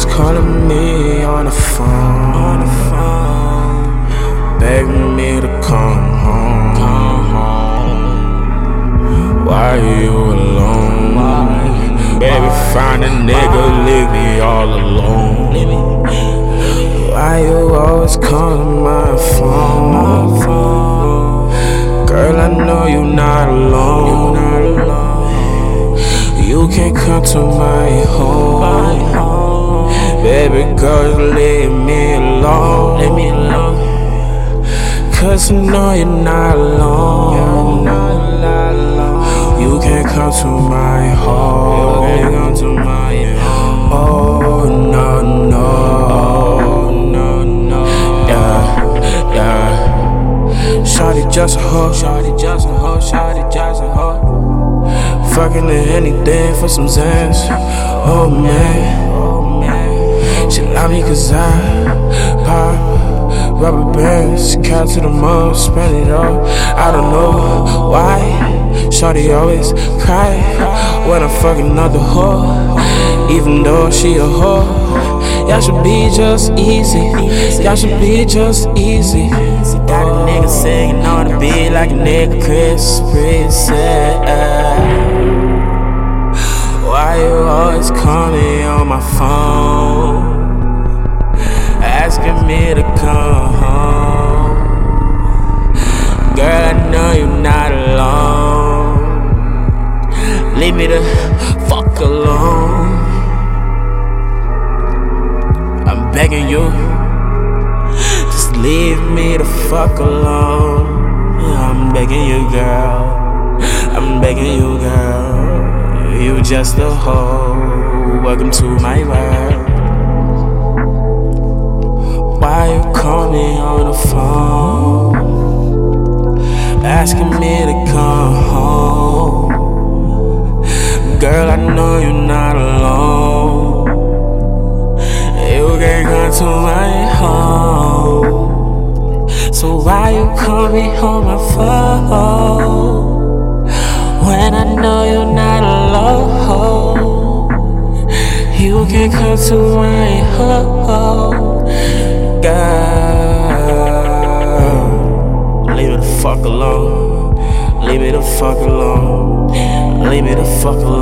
calling me on the phone, on the phone, begging me to come home. Come home. Why are you alone? Why? Baby, find a nigga, leave me all alone. Why you always calling my phone? My phone? Girl, I know you're not alone. You're not alone. You can't come to my home. Baby girl, leave me alone. Leave me alone. Cause I know you're not alone. You can't come to my home. You can't come to my home. Oh, no, no. No, no. Yeah, yeah. Shawty just a hoe. Shawty just a hoe. Shawty just a hoe. Fucking anything for some Zans. Oh man, me cause I pop rubber bands. Count to the mall, spend it all. I don't know why. Shorty always cry when I fuck another hoe. Even though she a whore. Y'all should be just easy. Y'all should be just easy. Got a nigga singing on the beat like a nigga Chris Priest. Why you always call me on my phone? Asking me to come home. Girl, I know you're not alone. Leave me the fuck alone. I'm begging you. Just leave me the fuck alone. I'm begging you, girl. I'm begging you, girl. You just a hoe. Welcome to my world. Me on the phone? Asking me to come home. Girl, I know you're not alone. You can't come to my home. So why you call me on my phone? When I know you're not alone, you can come to my home, Leave me the fuck alone. Leave me the fuck alone. Leave me the fuck alone,